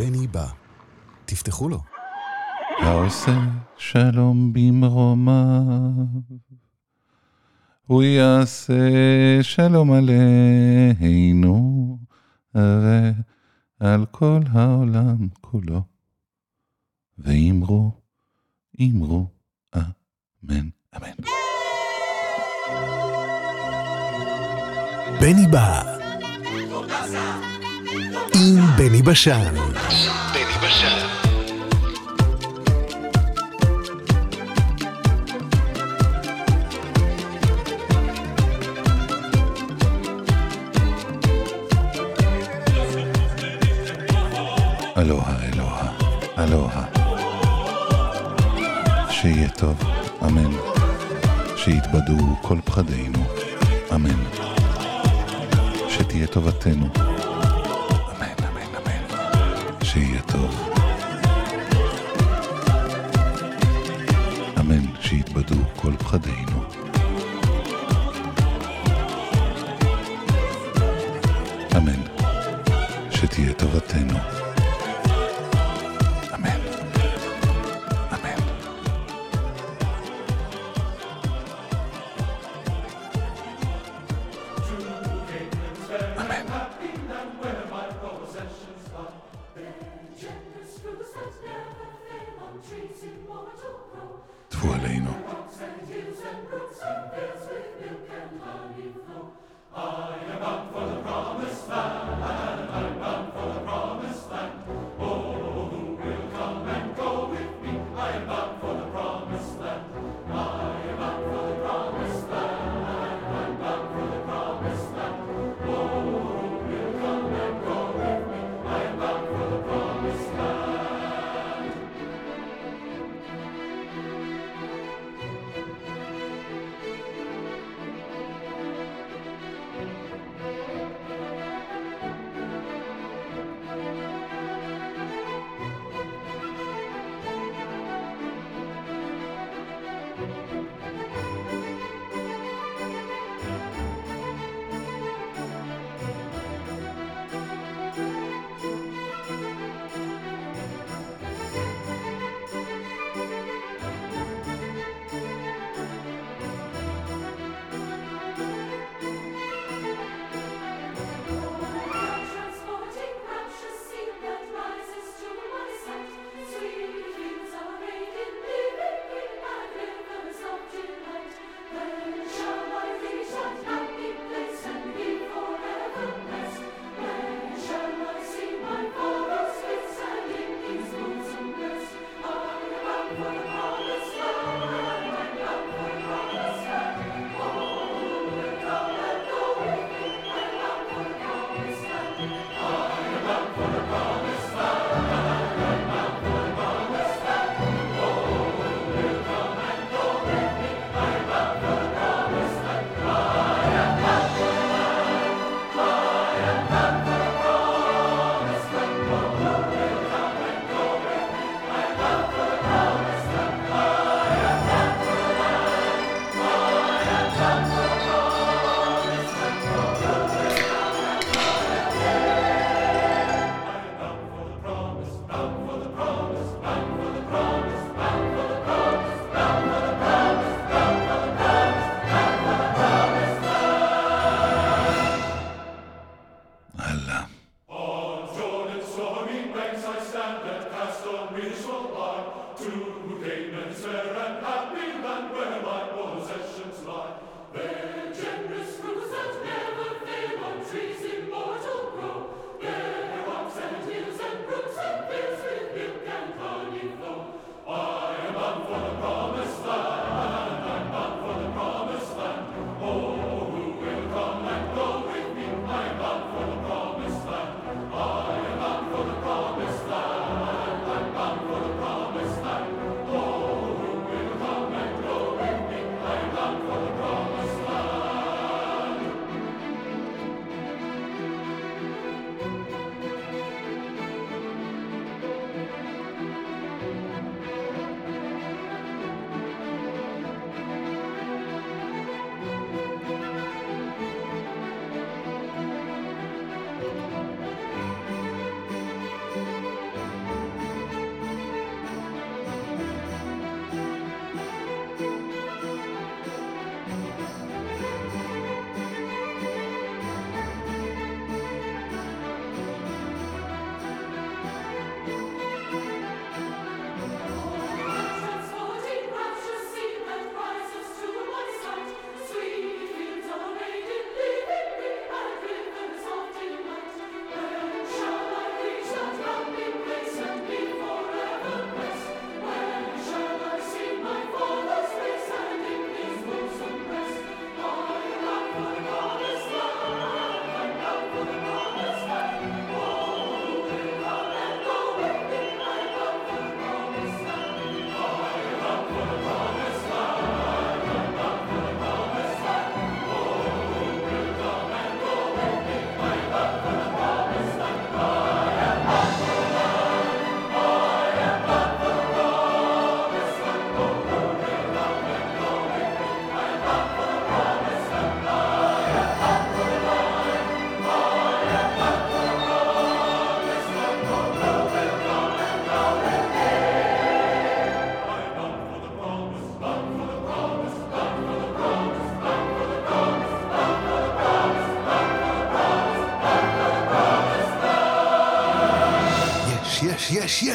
בני בא. תפתחו לו. העושה שלום במרומיו, הוא יעשה שלום עלינו ועל כל העולם כולו. ואמרו, אמרו, אמן, אמן. בני בא עם בני בשן. אלוהה, אלוהה, אלוהה. שיהיה טוב, אמן. שיתבדו כל פחדינו, אמן. שתהיה טובתנו. שיהיה טוב. אמן שיתבדו כל פחדינו. אמן שתהיה טובתנו.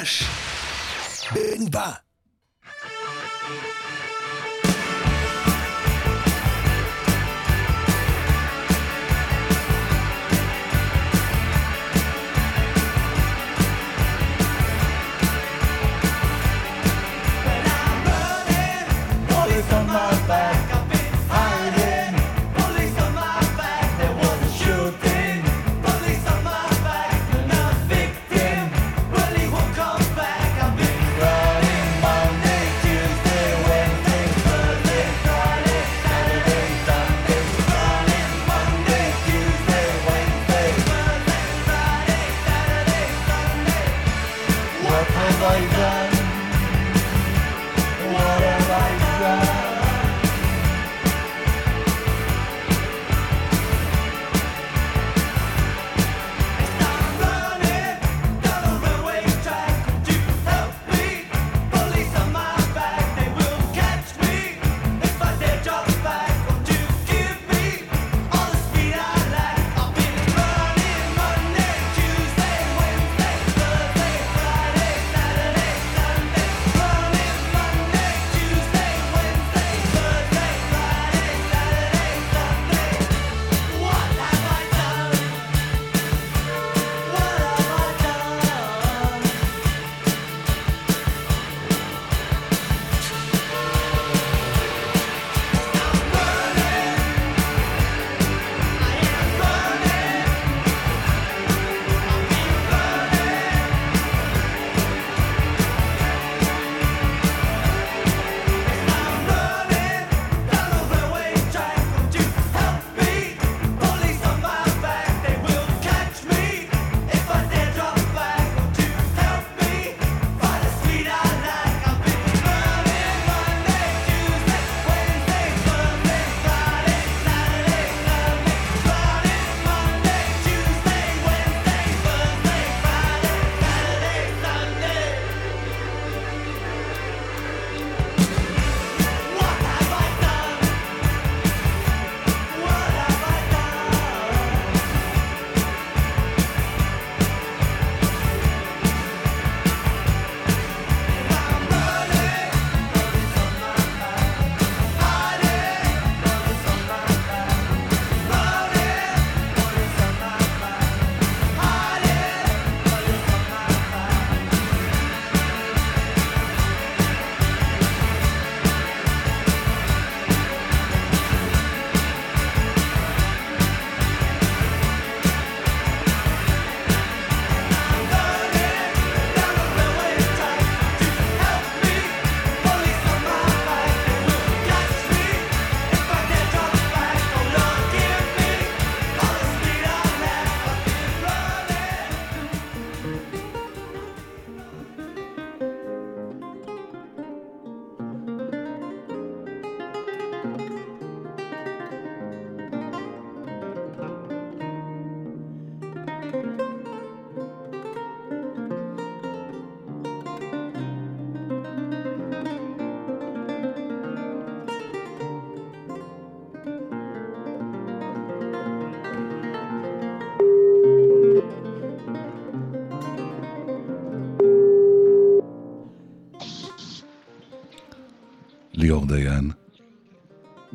יש, יש, יש,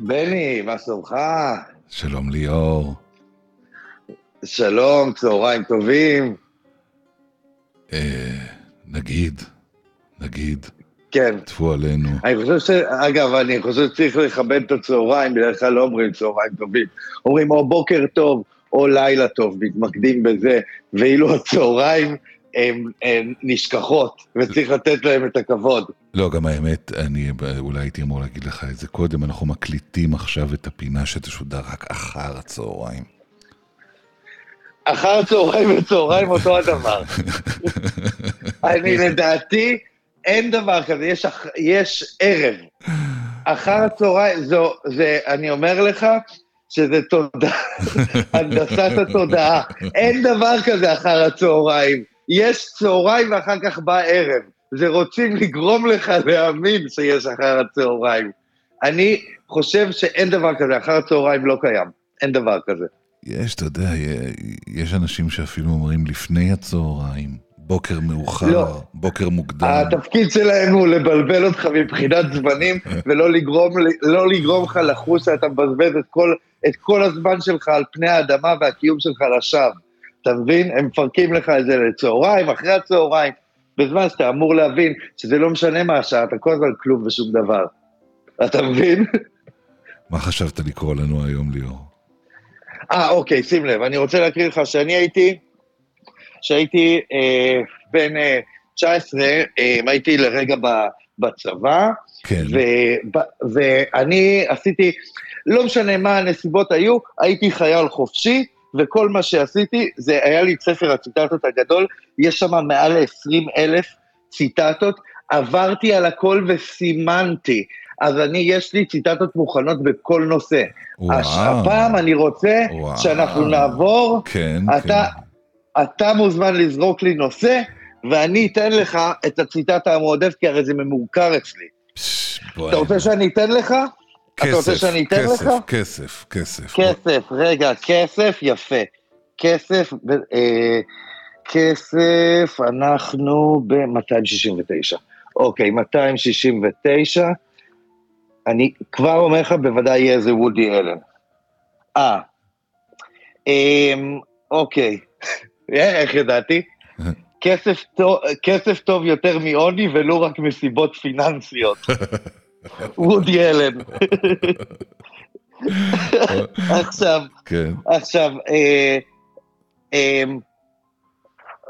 בני, מה שלומך? שלום ליאור. שלום, צהריים טובים. אה, נגיד, נגיד, כן. טפו עלינו. אני חושב ש... אגב, אני חושב שצריך לכבד את הצהריים, בדרך כלל לא אומרים צהריים טובים. אומרים או בוקר טוב או לילה טוב, מתמקדים בזה, ואילו הצהריים הן הן נשכחות, וצריך לתת להם את הכבוד. לא, גם האמת, אני אולי הייתי אמור להגיד לך את זה קודם, אנחנו מקליטים עכשיו את הפינה שתשודר רק אחר הצהריים. אחר הצהריים וצהריים אותו הדבר. אני לדעתי, אין דבר כזה, יש, יש ערב. אחר הצהריים, זו, זה, אני אומר לך, שזה תודעה, הנדסת התודעה. אין דבר כזה אחר הצהריים. יש צהריים ואחר כך בא ערב. זה רוצים לגרום לך להאמין שיש אחר הצהריים. אני חושב שאין דבר כזה, אחר הצהריים לא קיים. אין דבר כזה. יש, אתה יודע, יש אנשים שאפילו אומרים לפני הצהריים, בוקר מאוחר, לא. בוקר מוקדם. התפקיד שלהם הוא לבלבל אותך מבחינת זמנים, ולא לגרום, לא לגרום לך לחוש שאתה מבזבז את כל, את כל הזמן שלך על פני האדמה והקיום שלך לשווא. אתה מבין? הם מפרקים לך את זה לצהריים, אחרי הצהריים, בזמן שאתה אמור להבין שזה לא משנה מה השעה, אתה כל הזמן כלום ושום דבר. אתה מבין? מה חשבת לקרוא לנו היום, ליאור? אה, אוקיי, שים לב, אני רוצה להקריא לך שאני הייתי, שהייתי אה, בן אה, 19, אה, הייתי לרגע ב, בצבא, כן. ו, ואני עשיתי, לא משנה מה הנסיבות היו, הייתי חייל חופשי, וכל מה שעשיתי, זה היה לי את ספר הציטטות הגדול, יש שם מעל ל-20 אלף ציטטות, עברתי על הכל וסימנתי. אז אני, יש לי ציטטות מוכנות בכל נושא. וואו. הפעם אני רוצה וואו. שאנחנו נעבור, כן, אתה, אתה מוזמן לזרוק לי נושא, ואני אתן לך את הציטטה המועדפת, כי הרי זה ממורקר אצלי. כן. אתה רוצה שאני אתן לך? אתה רוצה כסף, שאני אתן כסף, לך? כסף, כסף. כסף, רגע, כסף, יפה. כסף, אה, כסף, אנחנו ב-269. אוקיי, 269. אני כבר אומר לך, בוודאי יהיה איזה וודי אלן. אה, אמ, אוקיי. איך ידעתי? כסף טוב, כסף טוב יותר מעוני ולא רק מסיבות פיננסיות. וודי אלן. עכשיו, כן. עכשיו, אה, אה,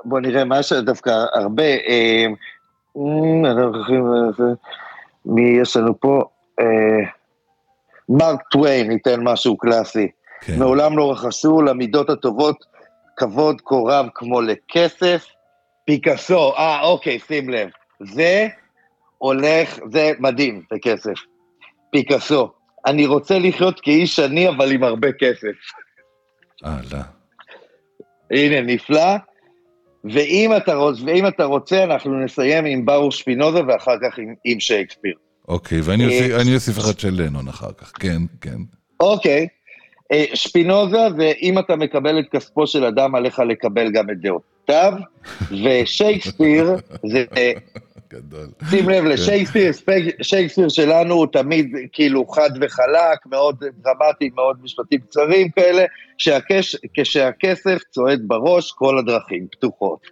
בוא נראה מה שדווקא הרבה, אה, אנחנו הולכים, אה, מי יש לנו פה? אה, מרק טוויין ניתן משהו קלאסי. כן. מעולם לא רכשו למידות הטובות כבוד כה רב כמו לכסף. פיקאסו, אה, אוקיי, שים לב. זה הולך, זה מדהים, זה כסף. פיקאסו, אני רוצה לחיות כאיש עני, אבל עם הרבה כסף. הלאה. הנה, נפלא. ואם אתה, רוצ, ואם אתה רוצה, אנחנו נסיים עם ברוך שפינוזה ואחר כך עם, עם שייקספיר. אוקיי, ואני אה, אוסיף- אחד של לנון אחר כך. כן, כן. אוקיי. אה, שפינוזה זה אם אתה מקבל את כספו של אדם, עליך לקבל גם את דעותיו, ושייקספיר זה, אה, גדול. שים לב לשייקספיר, ספק- שייקספיר שלנו הוא תמיד כאילו חד וחלק, מאוד דרמטי, מאוד משפטים קצרים כאלה, שהקש, כשהכסף צועד בראש, כל הדרכים פתוחות.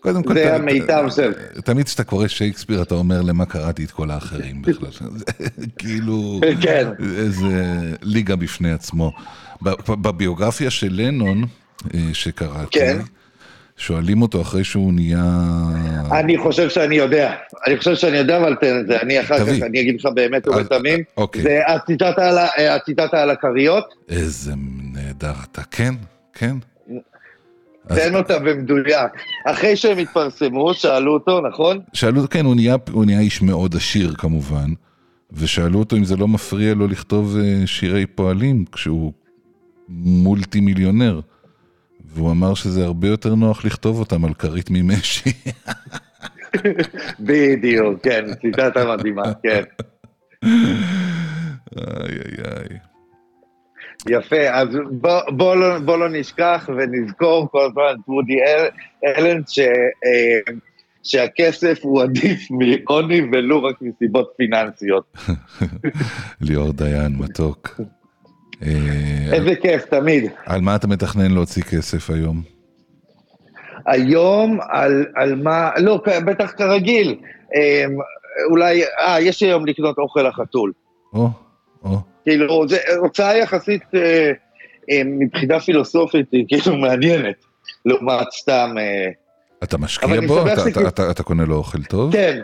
קודם כל, זה המיטב של... תמיד כשאתה קורא שייקספיר אתה אומר למה קראתי את כל האחרים בכלל. כאילו כן. איזה ליגה בפני עצמו. בביוגרפיה של לנון אה, שקראתי, כן. שואלים אותו אחרי שהוא נהיה... אני חושב שאני יודע, אני חושב שאני יודע, אבל תן את זה, אני אחר תביא. כך, אני אגיד לך באמת ובתמים, אוקיי. זה הציטטה על ה- הציטטה על הכריות, איזה נהדר אתה. כן, כן. תן אותה במדויק. אחרי שהם התפרסמו, שאלו אותו, נכון? שאלו, כן, הוא נהיה, הוא נהיה איש מאוד עשיר כמובן, ושאלו אותו אם זה לא מפריע לו לכתוב אה, שירי פועלים כשהוא מולטי מיליונר. והוא אמר שזה הרבה יותר נוח לכתוב אותם על כרית ממשי. בדיוק, כן, ציטטה מדהימה, כן. איי איי איי. יפה, אז בוא, בוא, לא, בוא לא נשכח ונזכור כל הזמן את וודי אל, אלן, ש, אה, שהכסף הוא עדיף מעוני ולו רק מסיבות פיננסיות. ליאור דיין, מתוק. אה, איזה כיף, תמיד. על מה אתה מתכנן להוציא כסף היום? היום על, על מה, לא, בטח כרגיל, אה, אולי, אה, יש לי היום לקנות אוכל לחתול. או, או, כאילו, זו הוצאה יחסית אה, אה, מבחינה פילוסופית, היא כאילו מעניינת, לעומת סתם... אה, אתה משקיע בו? אתה- שכאילו- אתה- אתה- אתה קונה לו אוכל טוב? כן,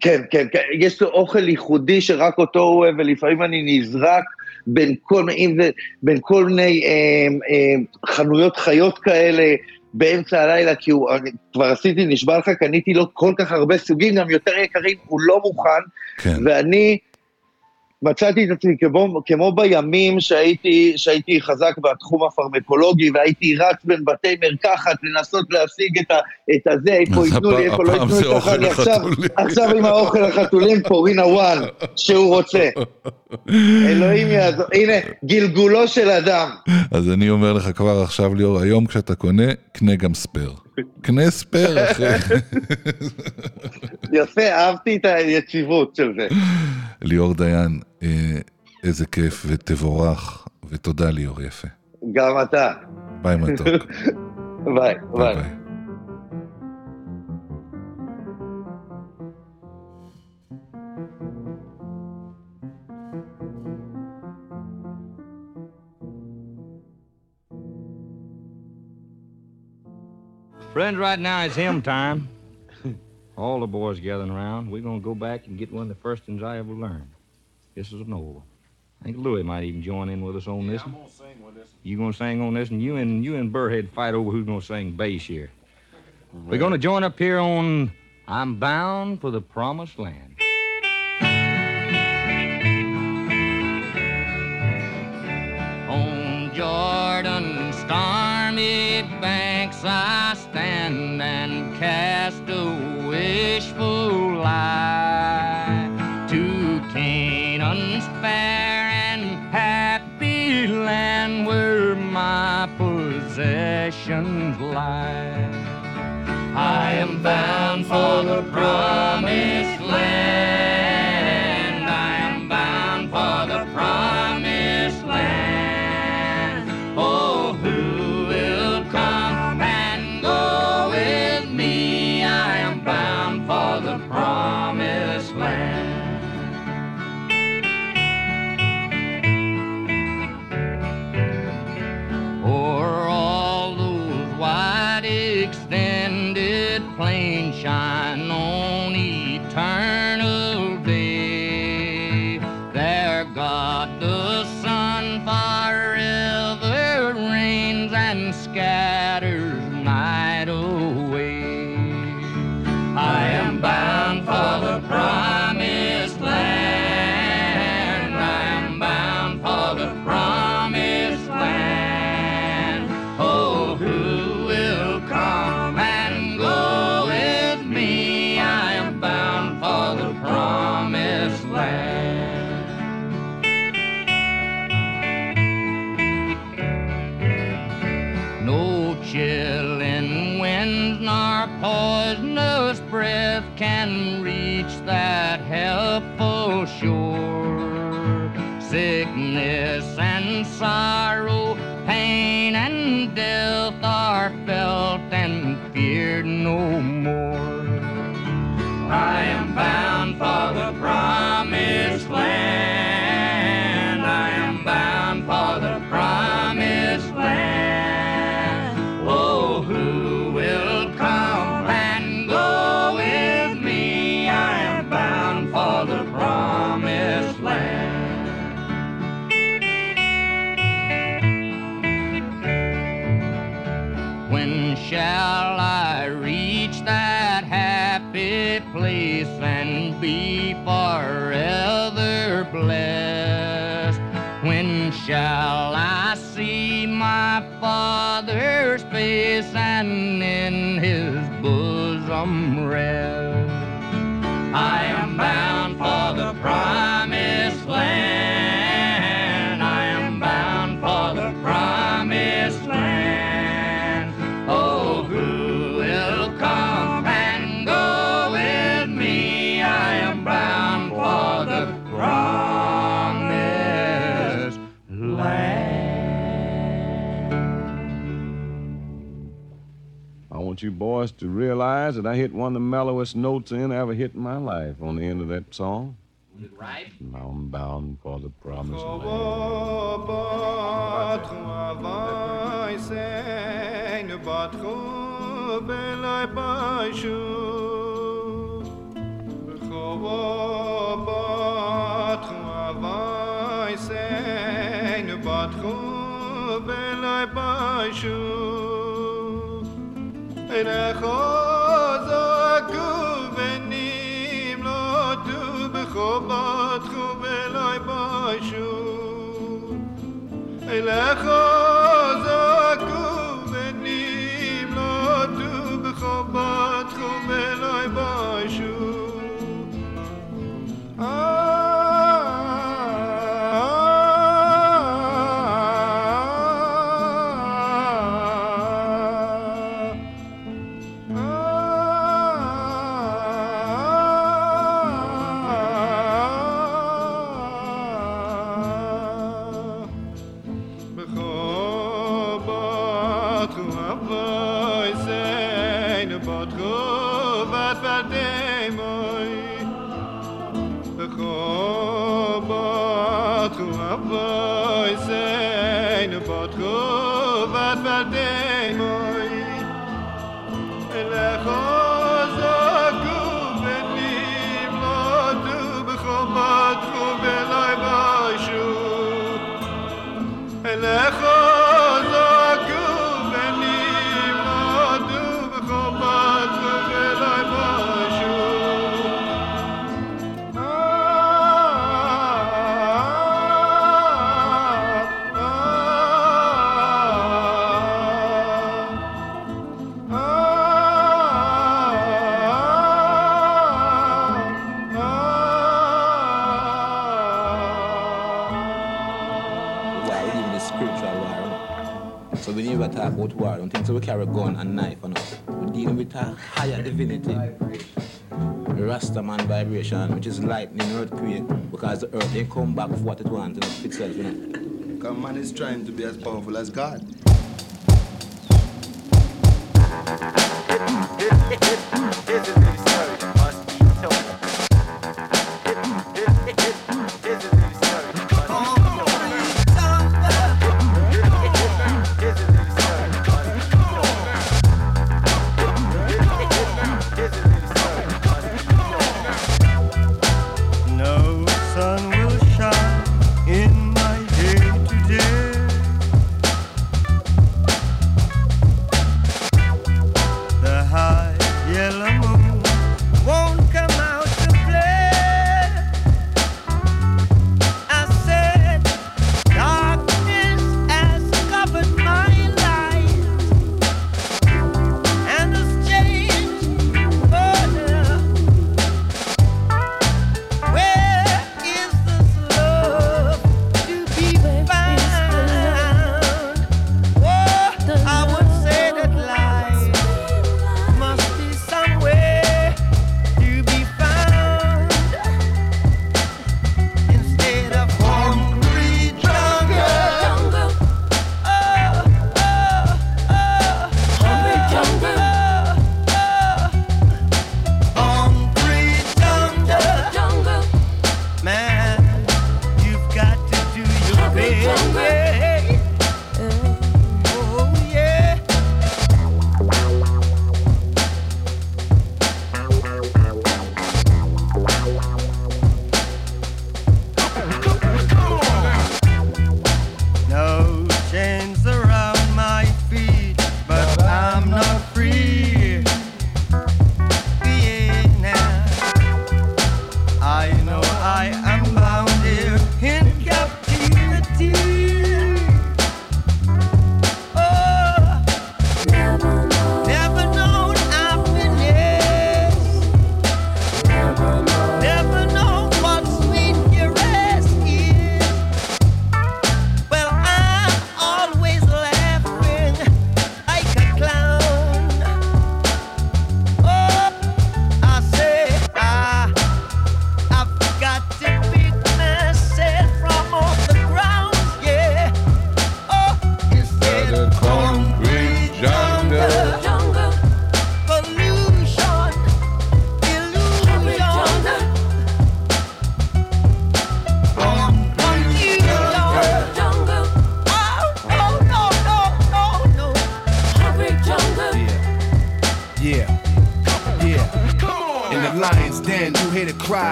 כן, כן, כן, יש לו אוכל ייחודי שרק אותו הוא אוהב, ולפעמים אני נזרק בין כל, אם זה, בין כל מיני אה, אה, חנויות חיות כאלה באמצע הלילה, כי הוא, כבר עשיתי, נשבע לך, קניתי לו כל כך הרבה סוגים, גם יותר יקרים, הוא לא מוכן, כן. ואני מצאתי את עצמי כמו, כמו בימים שהייתי, שהייתי חזק בתחום הפרמקולוגי והייתי רץ בין בתי מרקחת לנסות להשיג את, ה, את הזה, איפה ייתנו לי, איפה לא ייתנו לי, ככה אני עכשיו. עכשיו עם האוכל לחתולים Purina One, שהוא רוצה. אלוהים יעזור, הנה, גלגולו של אדם. אז אני אומר לך כבר עכשיו, ליאור, היום כשאתה קונה, קנה גם spare. קנה spare, אחי. יפה, אהבתי את היציבות של זה. ליאור דיין, אה, איזה כיף ותבורך, ותודה ליאור יפה. גם אתה. ביי מתוק. ביי, ביי ביי. Friends, right now it's hymn time. All the boys gathering around. We're gonna go back and get one of the first things I ever learned. This is an old one. I think Louis might even join in with us on this one. You gonna sing on this, and you and you and Burrhead fight over who's gonna sing bass here. We're gonna join up here on "I'm Bound for the Promised Land." On Jordan's stormy banks I and cast a wishful eye to Canaan's fair and happy land where my possessions lie. I am bound for the promised land. Can reach that helpful shore. Sickness and sorrow, I am bound for the promised you boys to realize that I hit one of the mellowest notes in I ever hit in my life on the end of that song. Right? I'm bound for the promised land. אין א חוזע קווננין לו טו בחוזט קובליי ביי talk about war. I don't think so. We carry a gun and knife on us. We're dealing with a higher divinity. Rastaman vibration, which is lightning, earthquake, because the earth ain't come back for what it wants and itself, you know. Because man is trying to be as powerful as God.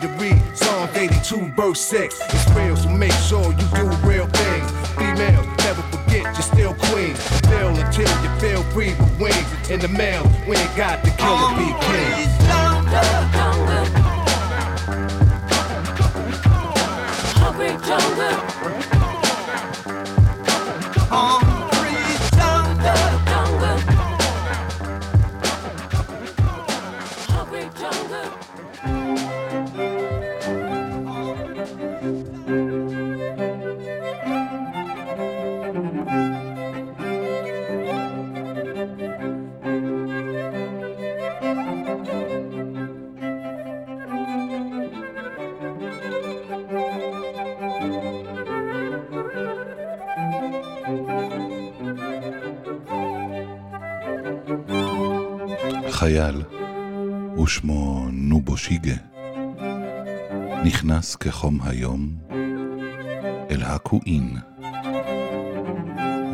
to read Psalms 82, verse 6. It's real, so make sure you do real things. Females, never forget you're still queen. Feel until you feel free with wings. In the mail, we ain't got the killer bee king. כחום היום אל הקואין,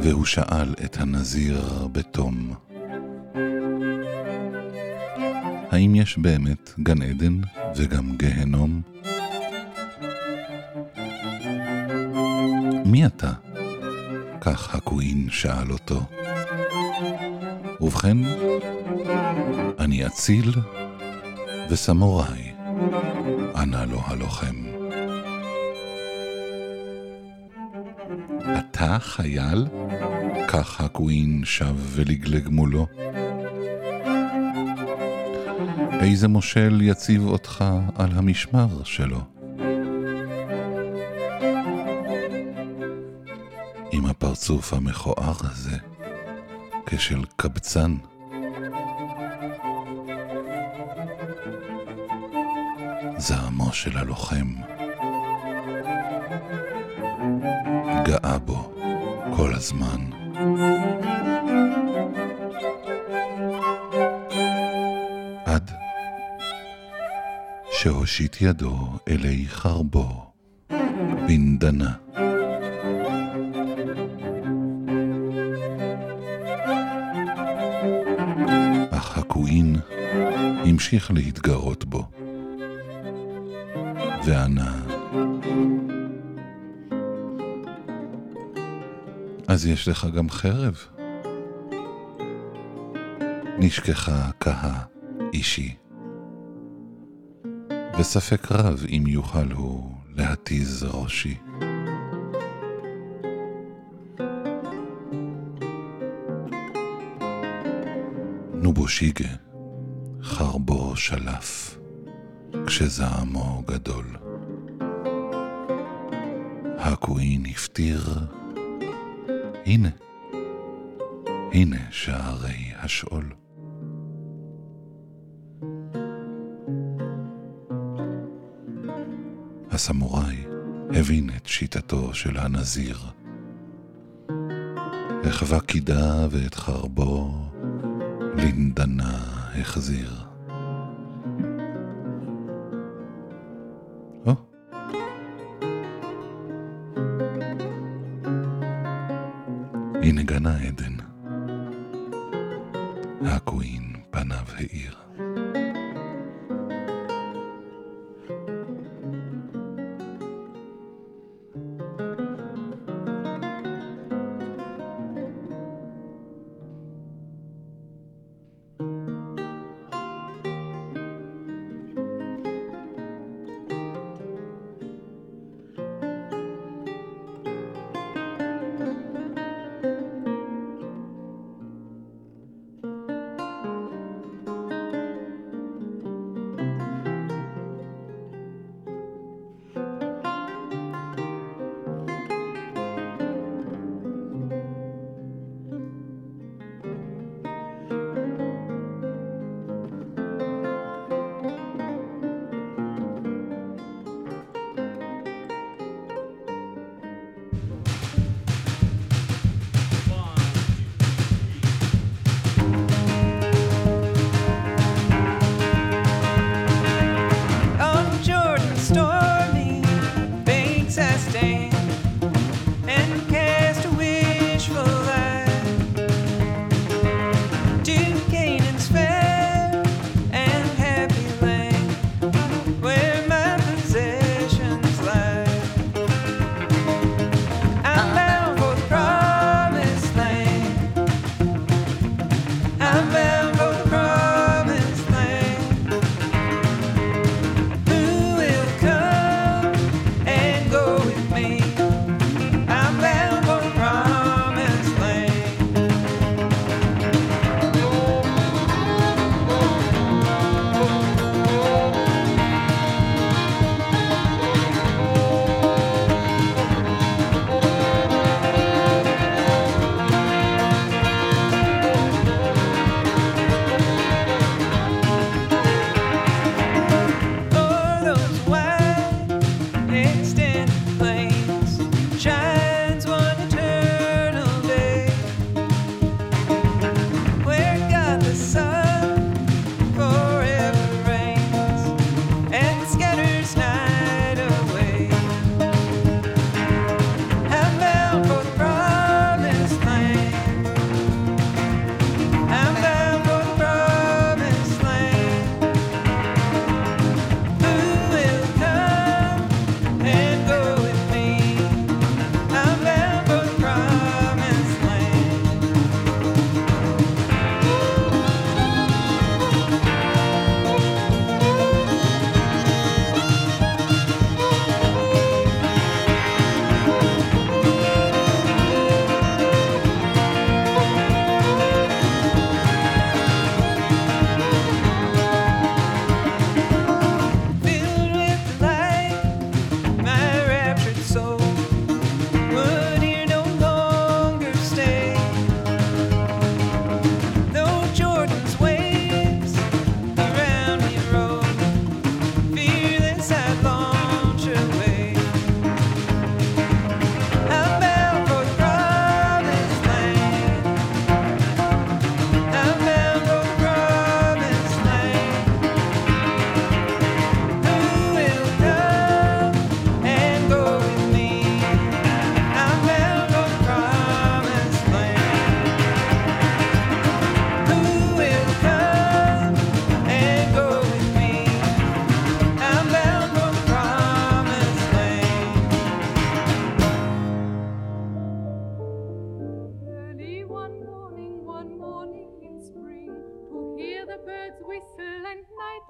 והוא שאל את הנזיר בתום, האם יש באמת גן עדן וגם גהנום? מי אתה? כך הקווין שאל אותו. ובכן, אני אציל וסמוראי, ענה לו הלוחם. אתה חייל? כך הקווין שב ולגלג מולו. איזה מושל יציב אותך על המשמר שלו? עם הפרצוף המכוער הזה, כשל קבצן. זעמו של הלוחם גאה בו כל הזמן. עד שהושיט ידו אלי חרבו בנדנה. אך הקווין המשיך להתגרות בו. וענה, אז יש לך גם חרב. נשכחה כהה אישי, וספק רב אם יוכל הוא להתיז ראשי. נובושיגה, חרבו שלף. כשזעמו גדול. הקווין הפטיר, הנה, הנה שערי השאול. הסמוראי הבין את שיטתו של הנזיר. החווה קידה ואת חרבו לנדנה החזיר.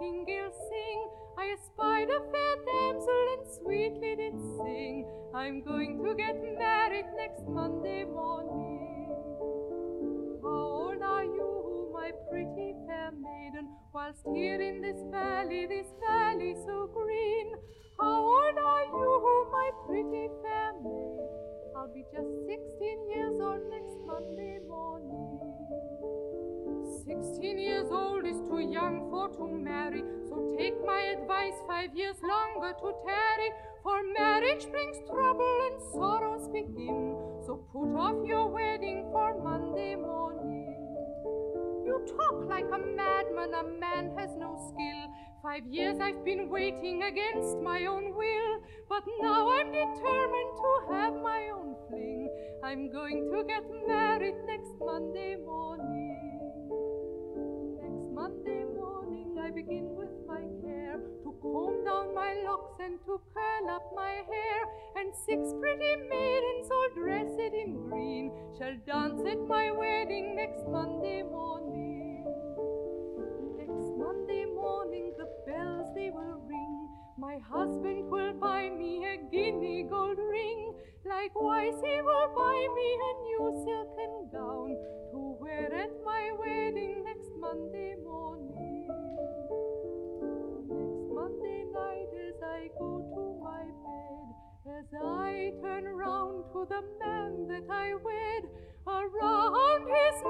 Nightingale sing. I espied a fair damsel and sweetly did sing. I'm going to get married next Monday morning. How old are you, my pretty fair maiden? Whilst here in this valley, this valley so green. How old are you, my pretty fair maid? I'll be just sixteen years old next Monday morning. Sixteen years old is too young for to marry, so take my advice five years longer to tarry. For marriage brings trouble and sorrows begin, so put off your wedding for Monday morning. You talk like a madman, a man has no skill. Five years I've been waiting against my own will, but now I'm determined to have my own fling. I'm going to get married next Monday morning. Monday morning I begin with my care to comb down my locks and to curl up my hair. And six pretty maidens all dressed in green shall dance at my wedding next Monday morning. Next Monday morning the bells they will ring. My husband will buy me a guinea gold ring. Likewise he will buy me a new silken gown to wear at my wedding next Monday morning. Next Monday night as I go to my bed, as I turn round to the man that I wed, around his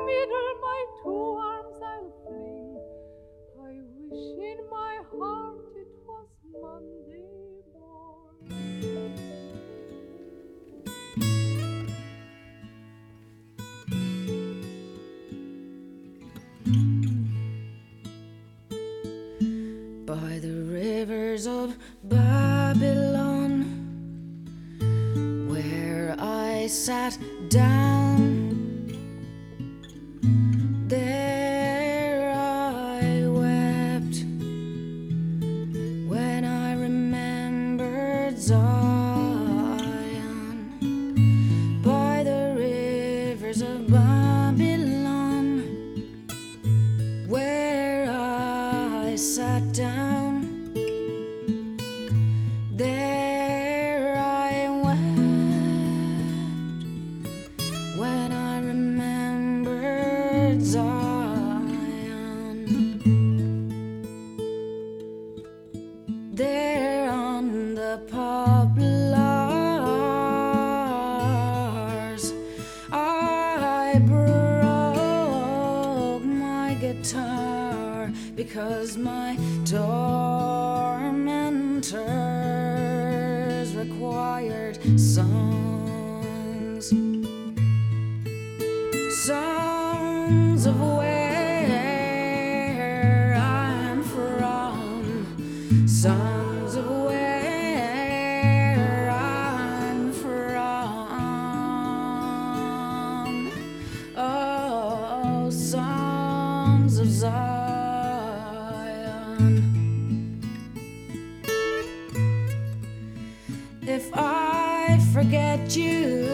If I forget you,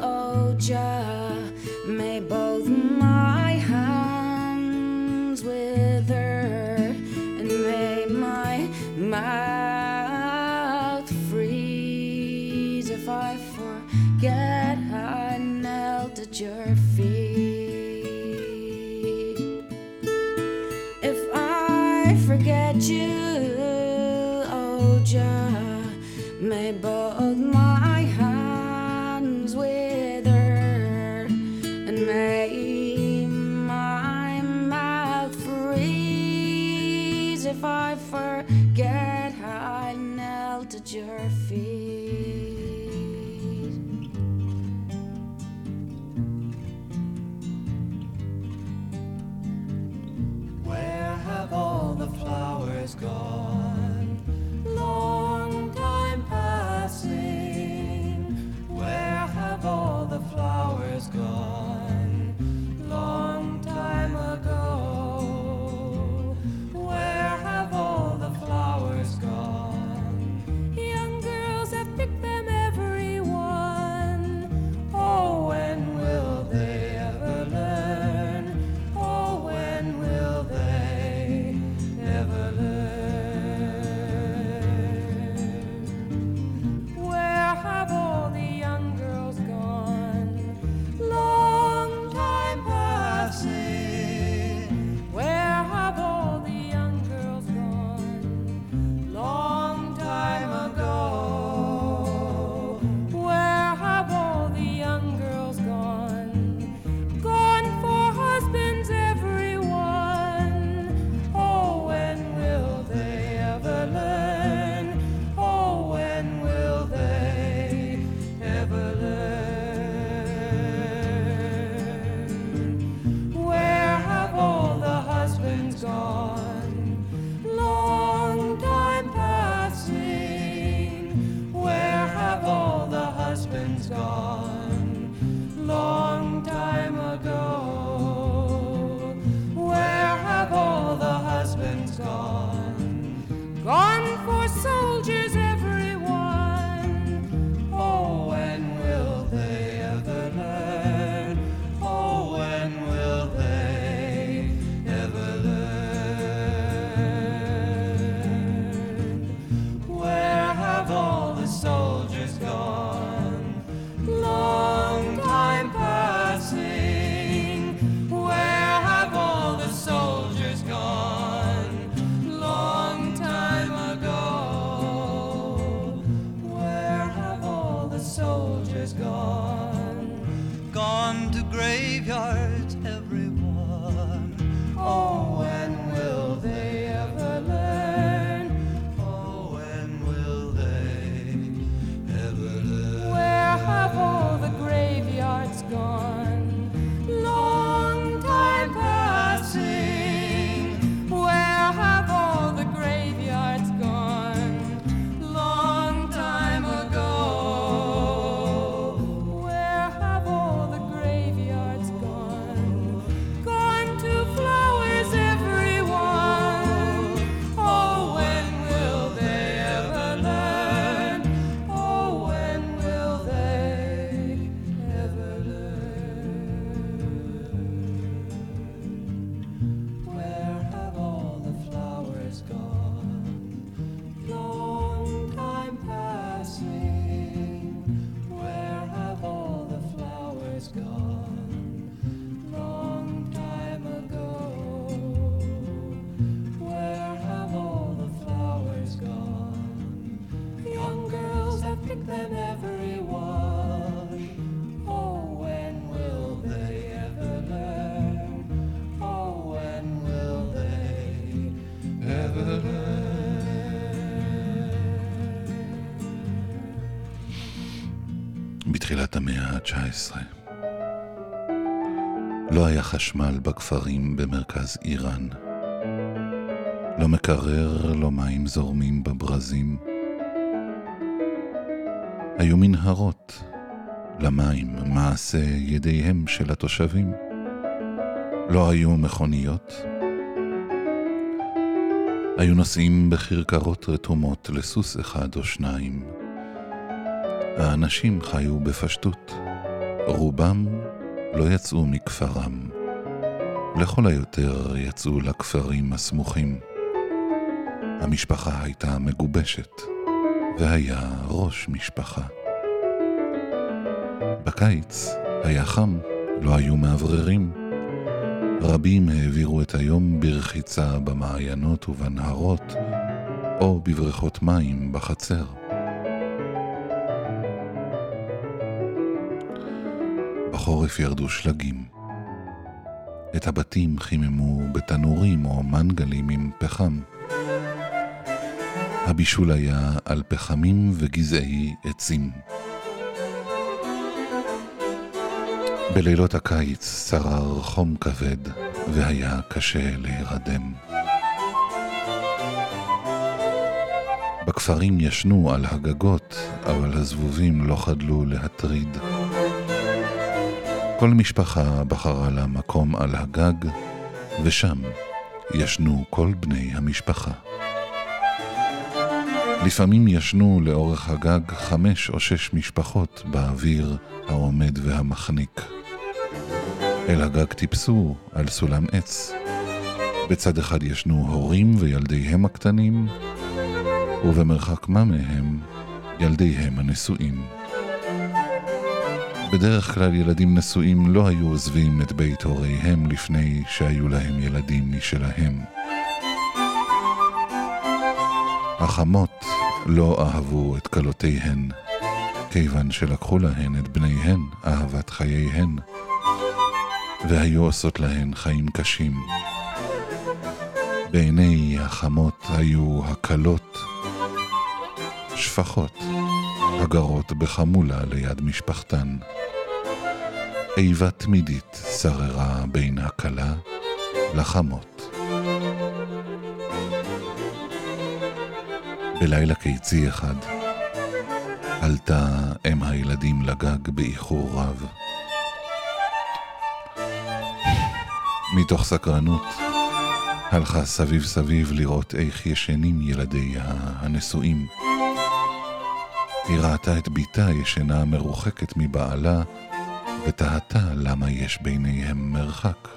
oh Jah, may both ה-19 לא היה חשמל בכפרים במרכז איראן. לא מקרר, לא מים זורמים בברזים. היו מנהרות למים, מעשה ידיהם של התושבים. לא היו מכוניות. היו נוסעים בכרכרות רתומות לסוס אחד או שניים. האנשים חיו בפשטות. רובם לא יצאו מכפרם. לכל היותר יצאו לכפרים הסמוכים. המשפחה הייתה מגובשת, והיה ראש משפחה. בקיץ היה חם, לא היו מאווררים. רבים העבירו את היום ברחיצה במעיינות ובנהרות, או בבריכות מים בחצר. בחורף ירדו שלגים. את הבתים חיממו בתנורים או מנגלים עם פחם. הבישול היה על פחמים וגזעי עצים. בלילות הקיץ שרר חום כבד והיה קשה להירדם. בכפרים ישנו על הגגות, אבל הזבובים לא חדלו להטריד. כל משפחה בחרה לה מקום על הגג, ושם ישנו כל בני המשפחה. לפעמים ישנו לאורך הגג חמש או שש משפחות באוויר העומד והמחניק. אל הגג טיפסו על סולם עץ. בצד אחד ישנו הורים וילדיהם הקטנים, ובמרחק מה מהם ילדיהם הנשואים. בדרך כלל ילדים נשואים לא היו עוזבים את בית הוריהם לפני שהיו להם ילדים משלהם. החמות לא אהבו את כלותיהן, כיוון שלקחו להן את בניהן, אהבת חייהן, והיו עושות להן חיים קשים. בעיני החמות היו הכלות שפחות, הגרות בחמולה ליד משפחתן. איבה תמידית שררה בין הכלה לחמות. בלילה קיצי אחד עלתה אם הילדים לגג באיחור רב. מתוך סקרנות הלכה סביב סביב לראות איך ישנים ילדיה הנשואים. היא ראתה את בתה ישנה מרוחקת מבעלה, ותהתה למה יש ביניהם מרחק.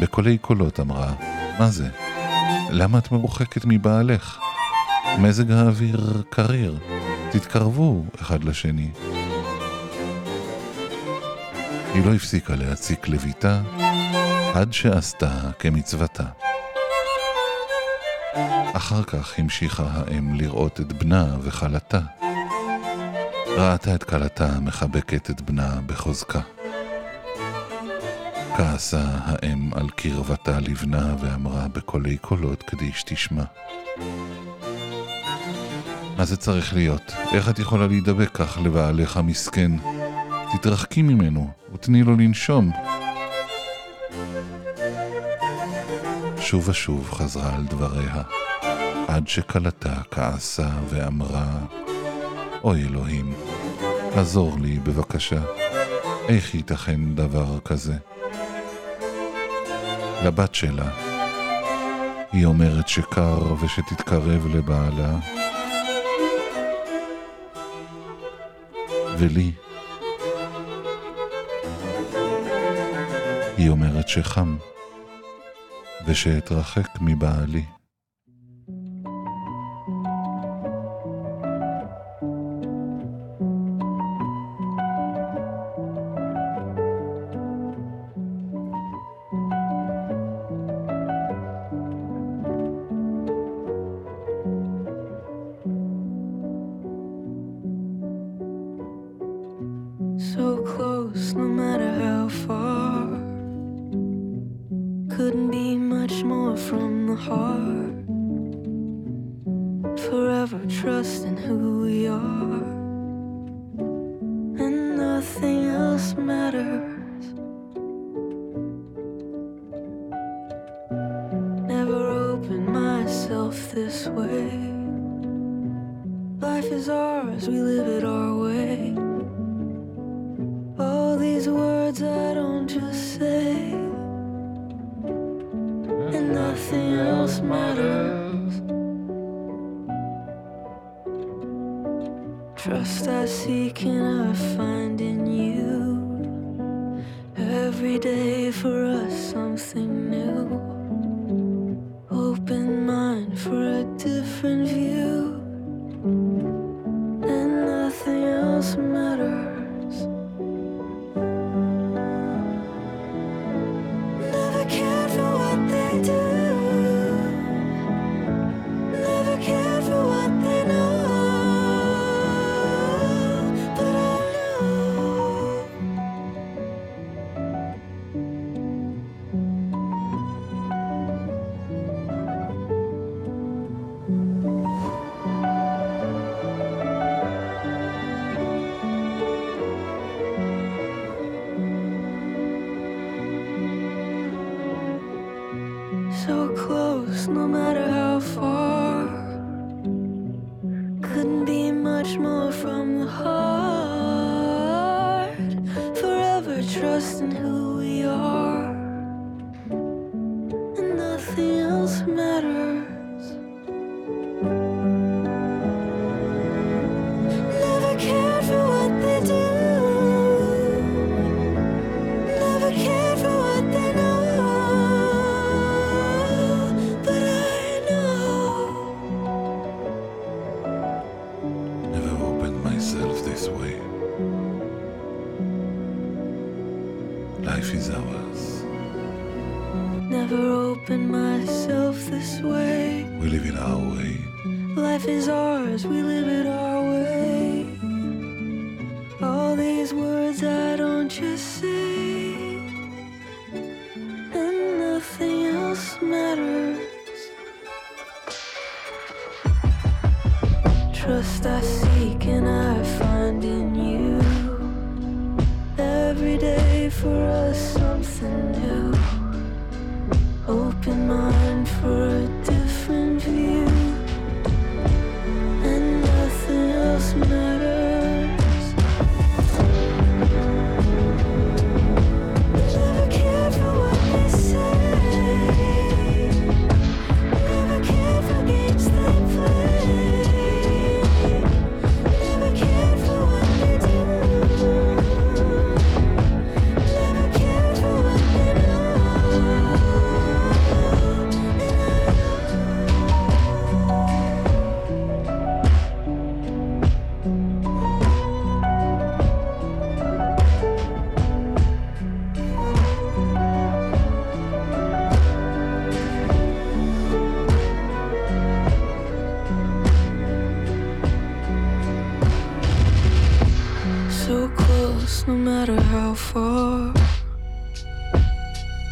בקולי קולות אמרה, מה זה? למה את מרוחקת מבעלך? מזג האוויר קריר, תתקרבו אחד לשני. היא לא הפסיקה להציק לביתה עד שעשתה כמצוותה. אחר כך המשיכה האם לראות את בנה וכלתה. ראתה את כלתה מחבקת את בנה בחוזקה. כעסה האם על קרבתה לבנה ואמרה בקולי קולות כדי שתשמע. מה זה צריך להיות? איך את יכולה להידבק כך לבעלך המסכן? תתרחקי ממנו ותני לו לנשום. שוב ושוב חזרה על דבריה, עד שכלתה כעסה ואמרה, אוי אלוהים, עזור לי בבקשה, איך ייתכן דבר כזה? לבת שלה, היא אומרת שקר ושתתקרב לבעלה, ולי, היא אומרת שחם ושאתרחק מבעלי. heart. Forever trusting who we are. And nothing else matters. Never opened myself this way. Life is ours, we live.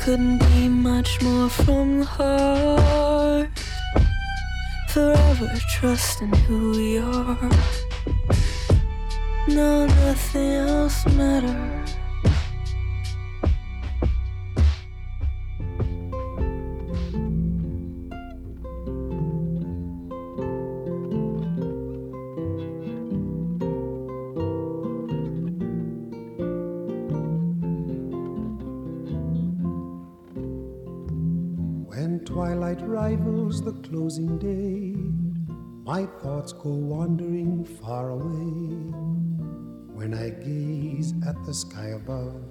couldn't be much more from the heart. Forever trusting who we are. No, nothing else matters. at the sky above.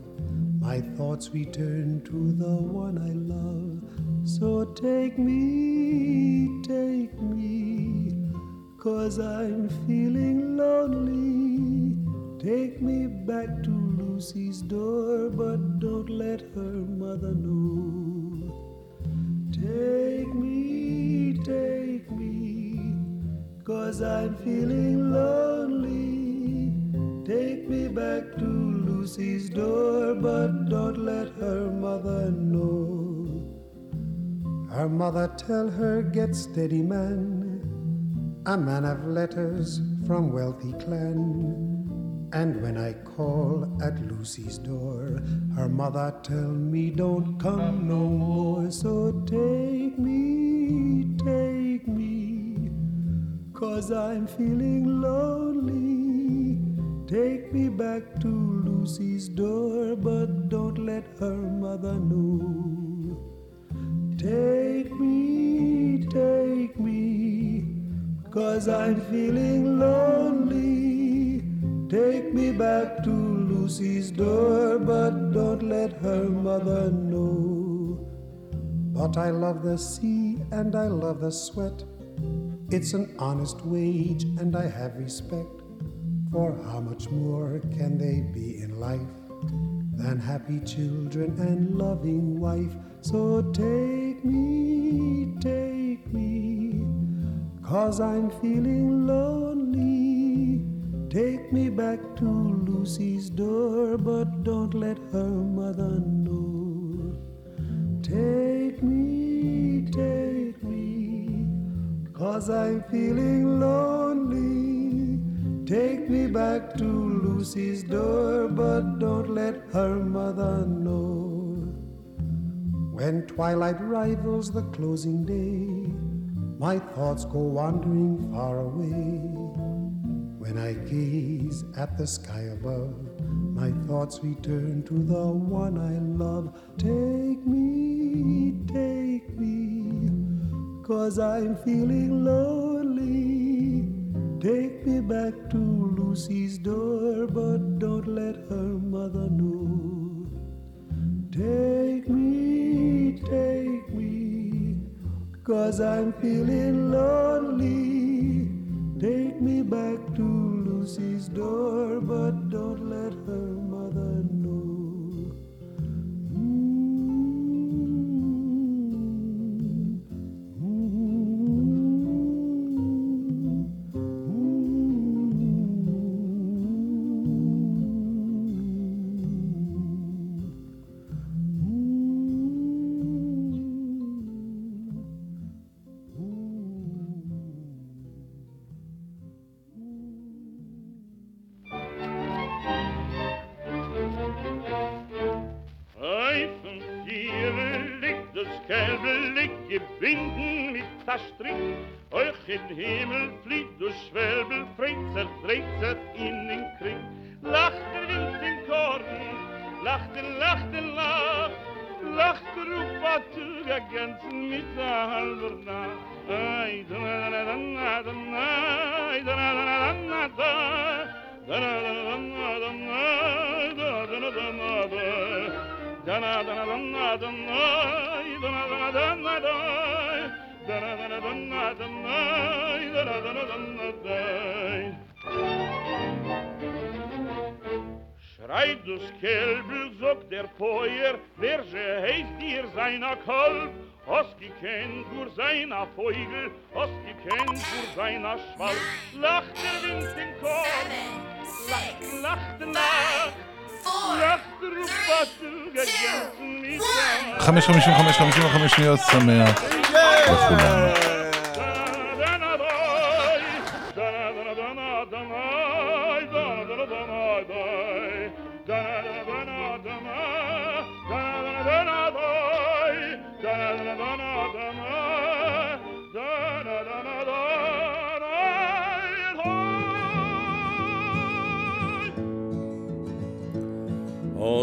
My thoughts return to the one I love. So take me, take me, cause I'm feeling lonely. Take me back to Lucy's door, but don't let her mother know. Take me, take me, cause I'm feeling lonely. Take me back to Lucy's door, but don't let her mother know. Her mother tell her, get steady, man. A man of letters from wealthy clan. And when I call at Lucy's door, her mother tell me don't come no more. So take me, take me, cause I'm feeling lonely. Take me back to Lucy's door, but don't let her mother know. Take me, take me, cause I'm feeling lonely. Take me back to Lucy's door, but don't let her mother know. But I love the sea and I love the sweat. It's an honest wage and I have respect. For how much more can they be in life than happy children and loving wife? So take me, take me, cause I'm feeling lonely. Take me back to Lucy's door, but don't let her mother know. Take me, take me, cause I'm feeling lonely. Take me back to Lucy's door, but don't let her mother know. When twilight rivals the closing day, my thoughts go wandering far away. When I gaze at the sky above, my thoughts return to the one I love. Take me, take me, cause I'm feeling lonely. Take me back to Lucy's door, but don't let her mother know. Take me, take me, cause I'm feeling lonely. Take me back to Lucy's door, but don't let her mother know. den Himmel fliegen. Schreit das Kälbel, sagt der Feuer, wer se heißt dir seiner Kalb? Hast gekennt für seiner Vogel, hast gekennt für seiner Schwalb. Lacht der Wind in Korn, lacht, lacht der Nacht, lacht der Rupatuga ganzen Mittag. 555, 55 שניות, שמח לכולם.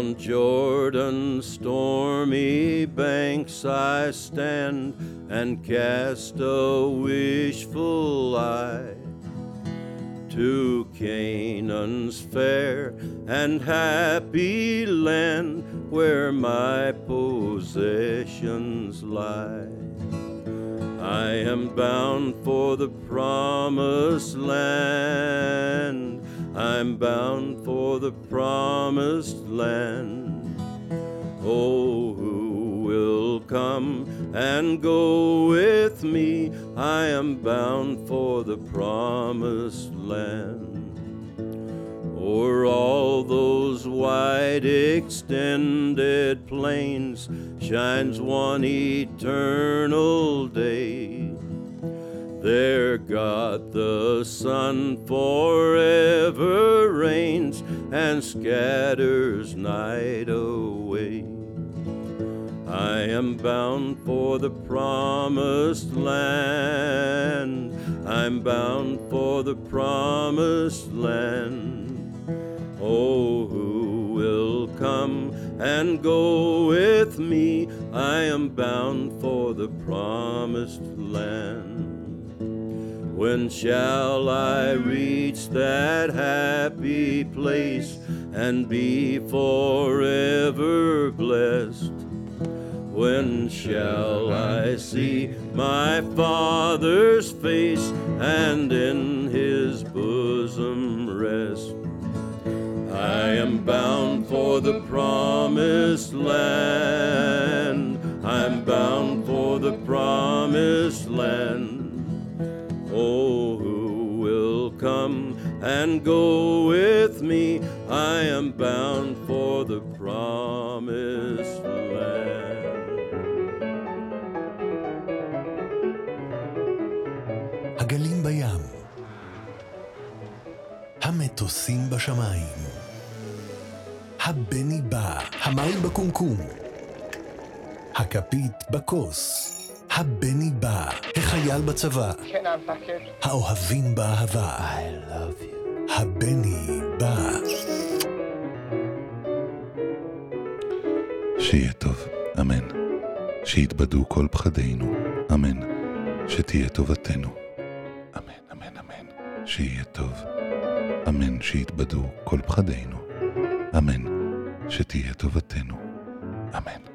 On Jordan's stormy banks I stand and cast a wishful eye to Canaan's fair and happy land where my possessions lie. I am bound for the promised land. I'm bound for the promised land. Oh, who will come and go with me? I am bound for the promised land. o'er all those wide extended plains shines one eternal day. There God the sun forever reigns and scatters night away. I am bound for the promised land. I'm bound for the promised land. Oh, who will come and go with me? I am bound for the promised land. When shall I reach that happy place and be forever blessed? When shall I see my Father's face and in his bosom rest? I am bound for the promised land. I'm bound for the promised land. Come and go with me? I am bound for the promised land. הגלים בים. המטוסים בשמיים. הבני בא, המים בקומקום. הכפית בכוס. הבני בא, החייל בצבא. האוהבים באהבה. I love you. הבני בא. שיהיה טוב, אמן. שיתבדו כל פחדינו, אמן. שתהיה טובתנו, אמן, אמן, אמן. שיהיה טוב, אמן. שיתבדו כל פחדינו, אמן. שתהיה טובתנו. אמן.